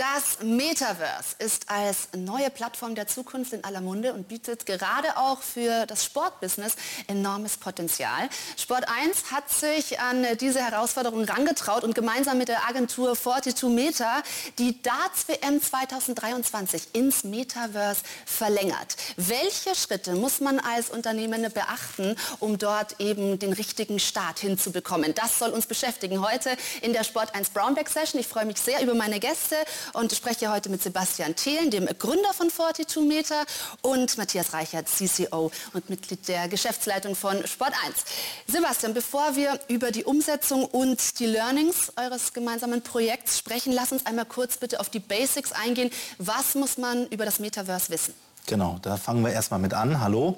Das Metaverse ist als neue Plattform der Zukunft in aller Munde und bietet gerade auch für das Sportbusiness enormes Potenzial. Sport 1 hat sich an diese Herausforderung rangetraut und gemeinsam mit der Agentur 42 Meta die Darts WM 2023 ins Metaverse verlängert. Welche Schritte muss man als Unternehmen beachten, um dort eben den richtigen Start hinzubekommen? Das soll uns beschäftigen heute in der Sport 1 Brownback Session. Ich freue mich sehr über meine Gäste und spreche heute mit Sebastian Thelen, dem Gründer von 42 Meter und Matthias Reichert, CCO und Mitglied der Geschäftsleitung von Sport 1. Sebastian, bevor wir über die Umsetzung und die Learnings eures gemeinsamen Projekts sprechen, lass uns einmal kurz bitte auf die Basics eingehen. Was muss man über das Metaverse wissen? Genau, da fangen wir erstmal mit an. Hallo.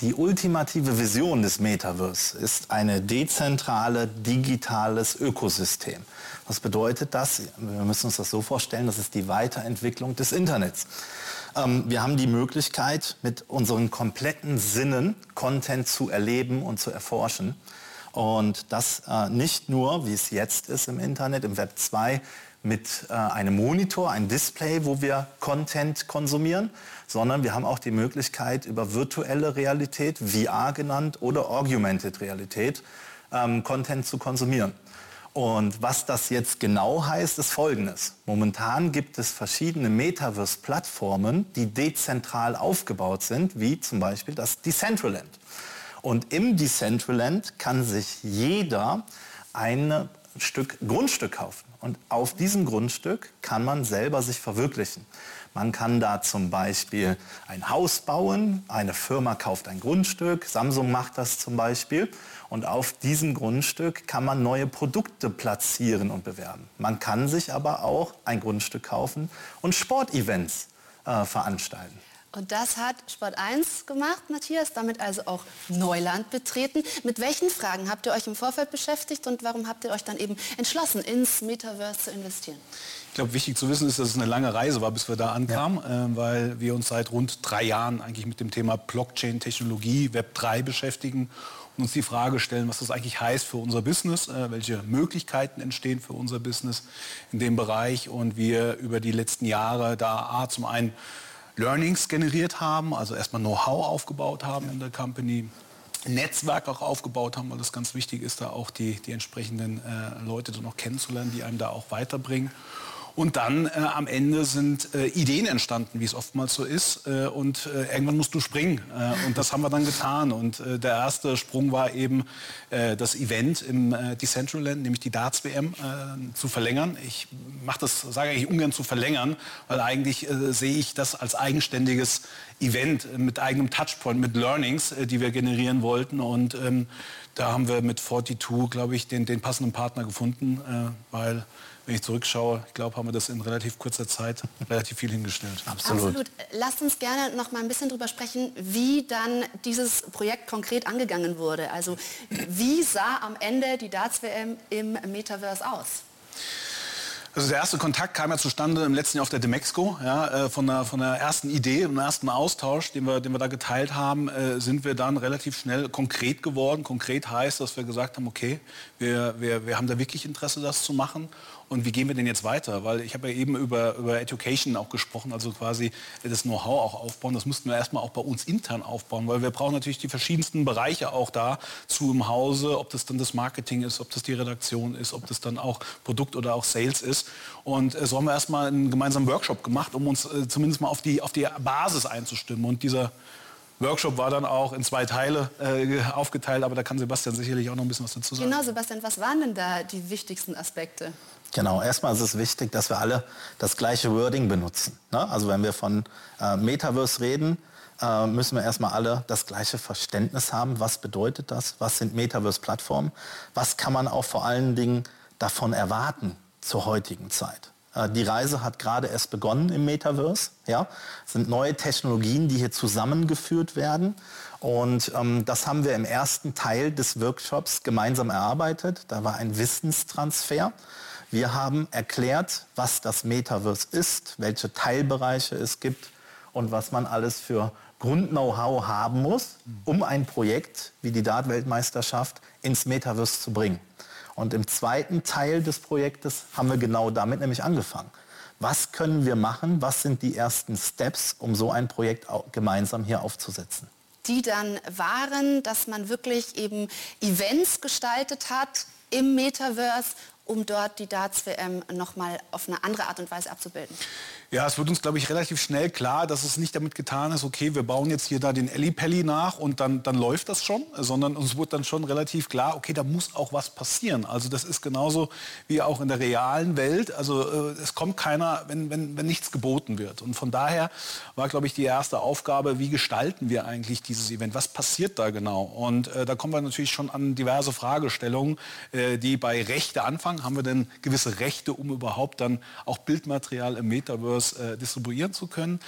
Die ultimative Vision des Metaverse ist ein dezentrale, digitales Ökosystem. Was bedeutet das? Wir müssen uns das so vorstellen, das ist die Weiterentwicklung des Internets. Ähm, wir haben die Möglichkeit, mit unseren kompletten Sinnen Content zu erleben und zu erforschen. Und das äh, nicht nur, wie es jetzt ist im Internet, im Web 2, mit äh, einem Monitor, ein Display, wo wir Content konsumieren, sondern wir haben auch die Möglichkeit, über virtuelle Realität, VR genannt, oder Augmented Realität, ähm, Content zu konsumieren. Und was das jetzt genau heißt, ist Folgendes. Momentan gibt es verschiedene Metaverse-Plattformen, die dezentral aufgebaut sind, wie zum Beispiel das Decentraland. Und im Decentraland kann sich jeder ein Stück Grundstück kaufen. Und auf diesem Grundstück kann man selber sich verwirklichen. Man kann da zum Beispiel ein Haus bauen, eine Firma kauft ein Grundstück, Samsung macht das zum Beispiel. Und auf diesem Grundstück kann man neue Produkte platzieren und bewerben. Man kann sich aber auch ein Grundstück kaufen und Sportevents äh, veranstalten. Und das hat Sport 1 gemacht, Matthias, damit also auch Neuland betreten. Mit welchen Fragen habt ihr euch im Vorfeld beschäftigt und warum habt ihr euch dann eben entschlossen, ins Metaverse zu investieren? Ich glaube, wichtig zu wissen ist, dass es eine lange Reise war, bis wir da ankamen, ja. äh, weil wir uns seit rund drei Jahren eigentlich mit dem Thema Blockchain-Technologie, Web 3 beschäftigen und uns die Frage stellen, was das eigentlich heißt für unser Business, äh, welche Möglichkeiten entstehen für unser Business in dem Bereich und wir über die letzten Jahre da A, zum einen Learnings generiert haben, also erstmal Know-how aufgebaut haben in der Company, Netzwerk auch aufgebaut haben, weil das ganz wichtig ist, da auch die, die entsprechenden äh, Leute dann noch kennenzulernen, die einem da auch weiterbringen. Und dann äh, am Ende sind äh, Ideen entstanden, wie es oftmals so ist. Äh, und äh, irgendwann musst du springen. Äh, und das haben wir dann getan. Und äh, der erste Sprung war eben das Event im Decentraland, nämlich die Darts WM, zu verlängern. Ich mache das, sage ich ungern zu verlängern, weil eigentlich sehe ich das als eigenständiges Event mit eigenem Touchpoint, mit Learnings, die wir generieren wollten. Und ähm, da haben wir mit 42, glaube ich, den, den passenden Partner gefunden, weil wenn ich zurückschaue, ich glaube, haben wir das in relativ kurzer Zeit relativ viel hingestellt. Absolut. Absolut. Lasst uns gerne noch mal ein bisschen darüber sprechen, wie dann dieses Projekt konkret angegangen wurde. Also wie sah am Ende die Darts-WM im Metaverse aus? Also der erste Kontakt kam ja zustande im letzten Jahr auf der Demexco. Ja, äh, von, der, von der ersten Idee, im ersten Austausch, den wir, den wir da geteilt haben, äh, sind wir dann relativ schnell konkret geworden. Konkret heißt, dass wir gesagt haben, okay, wir, wir, wir haben da wirklich Interesse, das zu machen. Und wie gehen wir denn jetzt weiter? Weil ich habe ja eben über, über Education auch gesprochen, also quasi das Know-how auch aufbauen. Das mussten wir erstmal auch bei uns intern aufbauen, weil wir brauchen natürlich die verschiedensten Bereiche auch da zu im Hause, ob das dann das Marketing ist, ob das die Redaktion ist, ob das dann auch Produkt oder auch Sales ist. Und äh, so haben wir erstmal einen gemeinsamen Workshop gemacht, um uns äh, zumindest mal auf die, auf die Basis einzustimmen. Und dieser Workshop war dann auch in zwei Teile äh, aufgeteilt, aber da kann Sebastian sicherlich auch noch ein bisschen was dazu sagen. Genau, Sebastian, was waren denn da die wichtigsten Aspekte? Genau, erstmal ist es wichtig, dass wir alle das gleiche Wording benutzen. Ne? Also wenn wir von äh, Metaverse reden, äh, müssen wir erstmal alle das gleiche Verständnis haben. Was bedeutet das? Was sind Metaverse-Plattformen? Was kann man auch vor allen Dingen davon erwarten zur heutigen Zeit? Äh, die Reise hat gerade erst begonnen im Metaverse. Ja, es sind neue Technologien, die hier zusammengeführt werden. Und ähm, das haben wir im ersten Teil des Workshops gemeinsam erarbeitet. Da war ein Wissenstransfer. Wir haben erklärt, was das Metaverse ist, welche Teilbereiche es gibt und was man alles für Grund-Know-how haben muss, um ein Projekt wie die Dart-Weltmeisterschaft ins Metaverse zu bringen. Und im zweiten Teil des Projektes haben wir genau damit nämlich angefangen. Was können wir machen? Was sind die ersten Steps, um so ein Projekt gemeinsam hier aufzusetzen? Die dann waren, dass man wirklich eben Events gestaltet hat im Metaverse, um dort die Darts-WM nochmal auf eine andere Art und Weise abzubilden. Ja, es wird uns, glaube ich, relativ schnell klar, dass es nicht damit getan ist, okay, wir bauen jetzt hier da den Ellipelli nach und dann, dann läuft das schon, sondern uns wird dann schon relativ klar, okay, da muss auch was passieren. Also das ist genauso wie auch in der realen Welt. Also äh, es kommt keiner, wenn, wenn, wenn nichts geboten wird. Und von daher war, glaube ich, die erste Aufgabe, wie gestalten wir eigentlich dieses Event? Was passiert da genau? Und äh, da kommen wir natürlich schon an diverse Fragestellungen, äh, die bei Rechte anfangen. Haben wir denn gewisse Rechte, um überhaupt dann auch Bildmaterial im Metaverse äh, distribuieren zu können,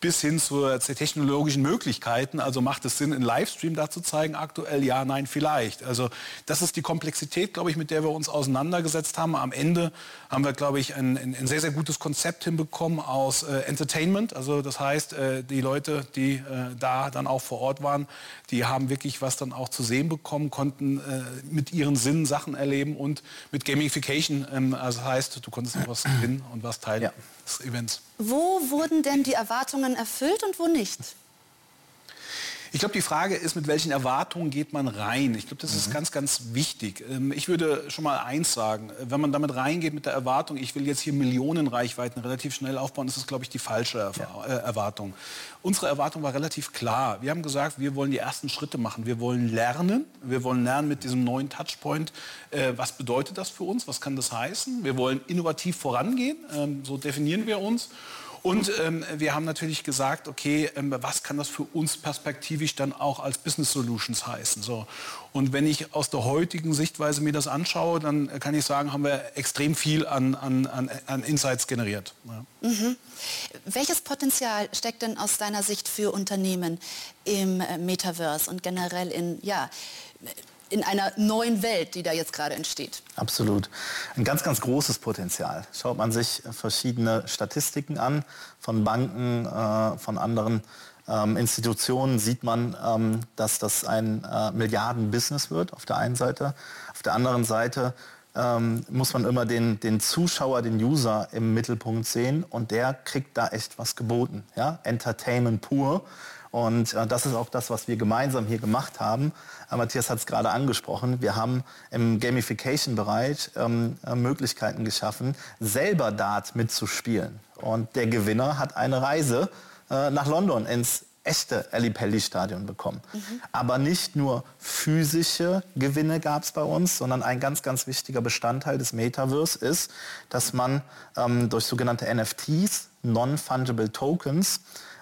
bis hin zu, zu technologischen Möglichkeiten. Also macht es Sinn, einen Livestream da zu zeigen aktuell? Ja, nein, vielleicht. Also das ist die Komplexität, glaube ich, mit der wir uns auseinandergesetzt haben. Am Ende haben wir, glaube ich, ein, ein, sehr, sehr gutes Konzept hinbekommen aus äh, Entertainment. Also das heißt, äh, die Leute, die äh, da dann auch vor Ort waren, die haben wirklich was dann auch zu sehen bekommen, konnten äh, mit ihren Sinnen Sachen erleben und mit Gamification. Ähm, also heißt, du konntest was gewinnen und was Teil ja. des Events. Wo wurden denn die Erwartungen erfüllt und wo nicht? Ich glaube, die Frage ist, mit welchen Erwartungen geht man rein? Ich glaube, das ist mhm. ganz, ganz wichtig. Ähm, ich würde schon mal eins sagen. Wenn man damit reingeht mit der Erwartung, ich will jetzt hier Millionen Reichweiten relativ schnell aufbauen, ist das, glaube ich, die falsche ja. Äh, Erwartung. Unsere Erwartung war relativ klar. Wir haben gesagt, wir wollen die ersten Schritte machen. Wir wollen lernen. Wir wollen lernen mit diesem neuen Touchpoint. Äh, was bedeutet das für uns? Was kann das heißen? Wir wollen innovativ vorangehen. Ähm, so definieren wir uns. Und ähm, wir haben natürlich gesagt, okay, ähm, was kann das für uns perspektivisch dann auch als Business Solutions heißen? So. Und wenn ich aus der heutigen Sichtweise mir das anschaue, dann kann ich sagen, haben wir extrem viel an, an, an, Insights generiert. Ja. Mhm. Welches Potenzial steckt denn aus deiner Sicht für Unternehmen im äh, Metaverse und generell in, ja, in einer neuen Welt, die da jetzt gerade entsteht. Absolut. Ein ganz, ganz großes Potenzial. Schaut man sich verschiedene Statistiken an, von Banken, äh, von anderen ähm, Institutionen, sieht man, ähm, dass das ein äh, Milliardenbusiness wird auf der einen Seite. Auf der anderen Seite ähm, muss man immer den, den Zuschauer, den User im Mittelpunkt sehen und der kriegt da echt was geboten. Ja? Entertainment pur. Und äh, das ist auch das, was wir gemeinsam hier gemacht haben. Äh, Matthias hat es gerade angesprochen. Wir haben im Gamification-Bereich ähm, äh, Möglichkeiten geschaffen, selber Dart mitzuspielen. Und der Gewinner hat eine Reise äh, nach London ins echte Ali Pelli Stadion bekommen. Mhm. Aber nicht nur physische Gewinne gab es bei uns, sondern ein ganz, ganz wichtiger Bestandteil des Metaverse ist, dass man ähm, durch sogenannte NFTs, Non-Fungible Tokens,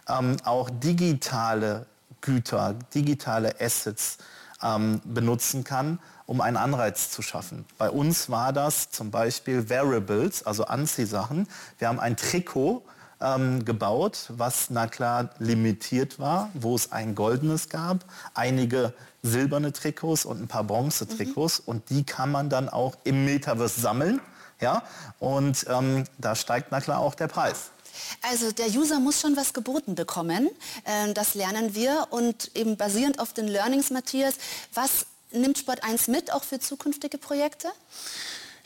ähm, auch digitale Güter, digitale Assets ähm, benutzen kann, um einen Anreiz zu schaffen. Bei uns war das zum Beispiel Variables, also Anziehsachen. Wir haben ein Trikot ähm, gebaut, was na klar limitiert war, wo es ein goldenes gab, einige silberne Trikots und ein paar Bronze-Trikots mhm. und die kann man dann auch im Metaverse sammeln. Ja? Und ähm, da steigt na klar auch der Preis. Also der User muss schon was geboten bekommen. Ähm, das lernen wir. Und eben basierend auf den Learnings, Matthias, was nimmt Sport 1 mit, auch für zukünftige Projekte?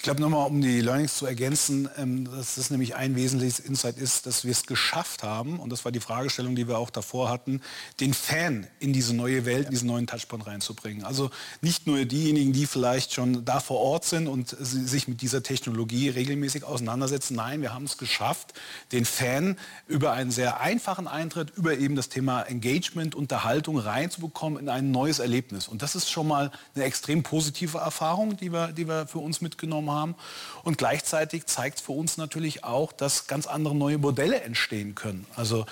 Ich glaube nochmal, um die Learnings zu ergänzen, ähm, dass das nämlich ein wesentliches Insight ist, dass wir es geschafft haben, und das war die Fragestellung, die wir auch davor hatten, den Fan in diese neue Welt, in diesen neuen Touchpoint reinzubringen. Also nicht nur diejenigen, die vielleicht schon da vor Ort sind und sich mit dieser Technologie regelmäßig auseinandersetzen. Nein, wir haben es geschafft, den Fan über einen sehr einfachen Eintritt, über eben das Thema Engagement, Unterhaltung reinzubekommen in ein neues Erlebnis. Und das ist schon mal eine extrem positive Erfahrung, die wir, die wir für uns mitgenommen haben. Und gleichzeitig zeigt für uns natürlich auch, dass ganz andere neue Modelle entstehen können. Also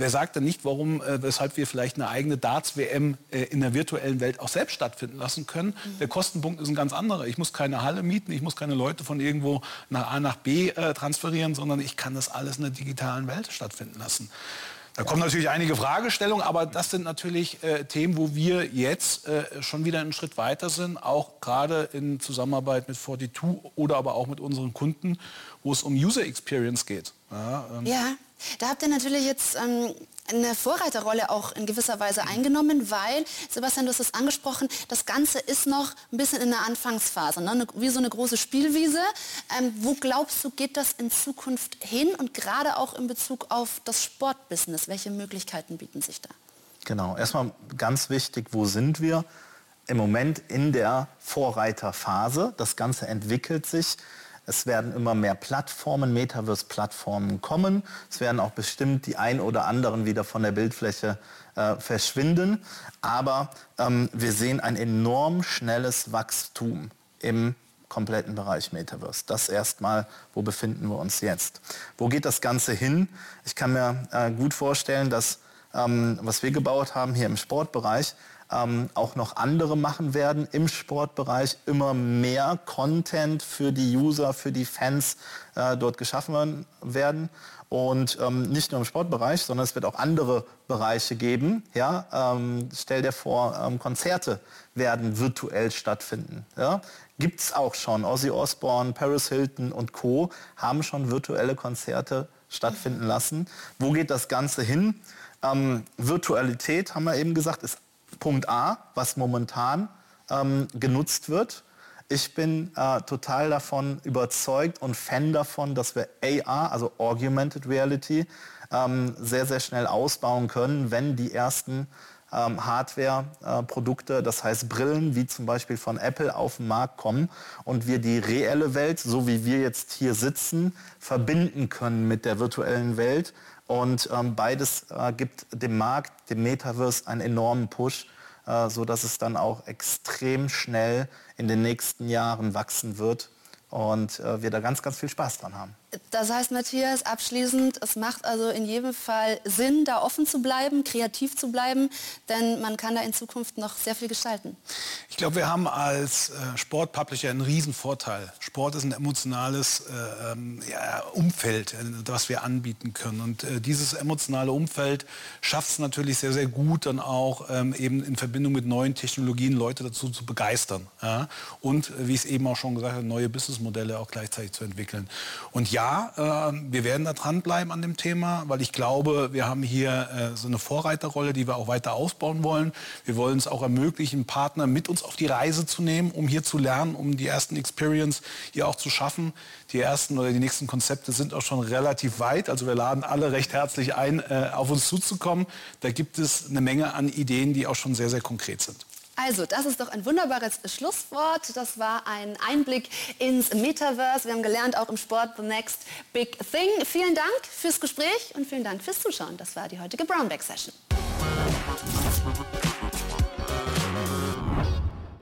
Wer sagt denn nicht, warum, äh, weshalb wir vielleicht eine eigene Darts-WM äh, in der virtuellen Welt auch selbst stattfinden lassen können? Mhm. Der Kostenpunkt ist ein ganz anderer. Ich muss keine Halle mieten, ich muss keine Leute von irgendwo nach A nach B äh, transferieren, sondern ich kann das alles in der digitalen Welt stattfinden lassen. Da kommen natürlich einige Fragestellungen, aber das sind natürlich äh, Themen, wo wir jetzt äh, schon wieder einen Schritt weiter sind, auch gerade in Zusammenarbeit mit 42 oder aber auch mit unseren Kunden, wo es um User Experience geht. Ja, ähm. ja da habt ihr natürlich jetzt ähm, eine Vorreiterrolle auch in gewisser Weise eingenommen, weil, Sebastian, du hast es angesprochen, das Ganze ist noch ein bisschen in der Anfangsphase, ne? wie so eine große Spielwiese. Ähm, wo glaubst du, geht das in Zukunft hin und gerade auch in Bezug auf das Sportbusiness? Welche Möglichkeiten bieten sich da? Genau, erstmal ganz wichtig, wo sind wir? Im Moment in der Vorreiterphase. Das Ganze entwickelt sich. Es werden immer mehr Plattformen, Metaverse-Plattformen kommen. Es werden auch bestimmt die ein oder anderen wieder von der Bildfläche äh, verschwinden. Aber ähm, wir sehen ein enorm schnelles Wachstum im kompletten Bereich Metaverse. Das erstmal, wo befinden wir uns jetzt? Wo geht das Ganze hin? Ich kann mir äh, gut vorstellen, dass ähm, was wir gebaut haben hier im Sportbereich, ähm, auch noch andere machen werden im Sportbereich. Immer mehr Content für die User, für die Fans äh, dort geschaffen werden. Und ähm, nicht nur im Sportbereich, sondern es wird auch andere Bereiche geben. Ja? Ähm, stell dir vor, ähm, Konzerte werden virtuell stattfinden. Ja? Gibt es auch schon. Ozzy Osbourne, Paris Hilton und Co. haben schon virtuelle Konzerte stattfinden lassen. Wo geht das Ganze hin? Ähm, Virtualität, haben wir eben gesagt, ist Punkt A, was momentan ähm, genutzt wird. Ich bin äh, total davon überzeugt und Fan davon, dass wir AR, also Augmented Reality, ähm, sehr, sehr schnell ausbauen können, wenn die ersten ähm, Hardware-Produkte, äh, das heißt Brillen wie zum Beispiel von Apple auf den Markt kommen und wir die reelle Welt, so wie wir jetzt hier sitzen, verbinden können mit der virtuellen Welt und ähm, beides äh, gibt dem Markt, dem Metaverse einen enormen Push, äh, sodass es dann auch extrem schnell in den nächsten Jahren wachsen wird und äh, wir da ganz, ganz viel Spaß dran haben. Das heißt, Matthias, abschließend, es macht also in jedem Fall Sinn, da offen zu bleiben, kreativ zu bleiben, denn man kann da in Zukunft noch sehr viel gestalten. Ich glaube, wir haben als äh, Sportpublisher einen riesen Vorteil. Sport ist ein emotionales äh, ähm, ja, Umfeld, äh, was wir anbieten können. Und äh, dieses emotionale Umfeld schafft es natürlich sehr, sehr gut, dann auch ähm, eben in Verbindung mit neuen Technologien Leute dazu zu begeistern. Ja? Und, äh, wie ich es eben auch schon gesagt habe, neue Businessmodelle auch gleichzeitig zu entwickeln. Und ja, ja, äh, wir werden da dranbleiben an dem Thema, weil ich glaube, wir haben hier äh, so eine Vorreiterrolle, die wir auch weiter ausbauen wollen. Wir wollen es auch ermöglichen, Partner mit uns auf die Reise zu nehmen, um hier zu lernen, um die ersten Experience hier auch zu schaffen. Die ersten oder die nächsten Konzepte sind auch schon relativ weit. Also wir laden alle recht herzlich ein, äh, auf uns zuzukommen. Da gibt es eine Menge an Ideen, die auch schon sehr, sehr konkret sind. Also, das ist doch ein wunderbares Schlusswort. Das war ein Einblick ins Metaverse. Wir haben gelernt, auch im Sport, the next big thing. Vielen Dank fürs Gespräch und vielen Dank fürs Zuschauen. Das war die heutige Brownback Session.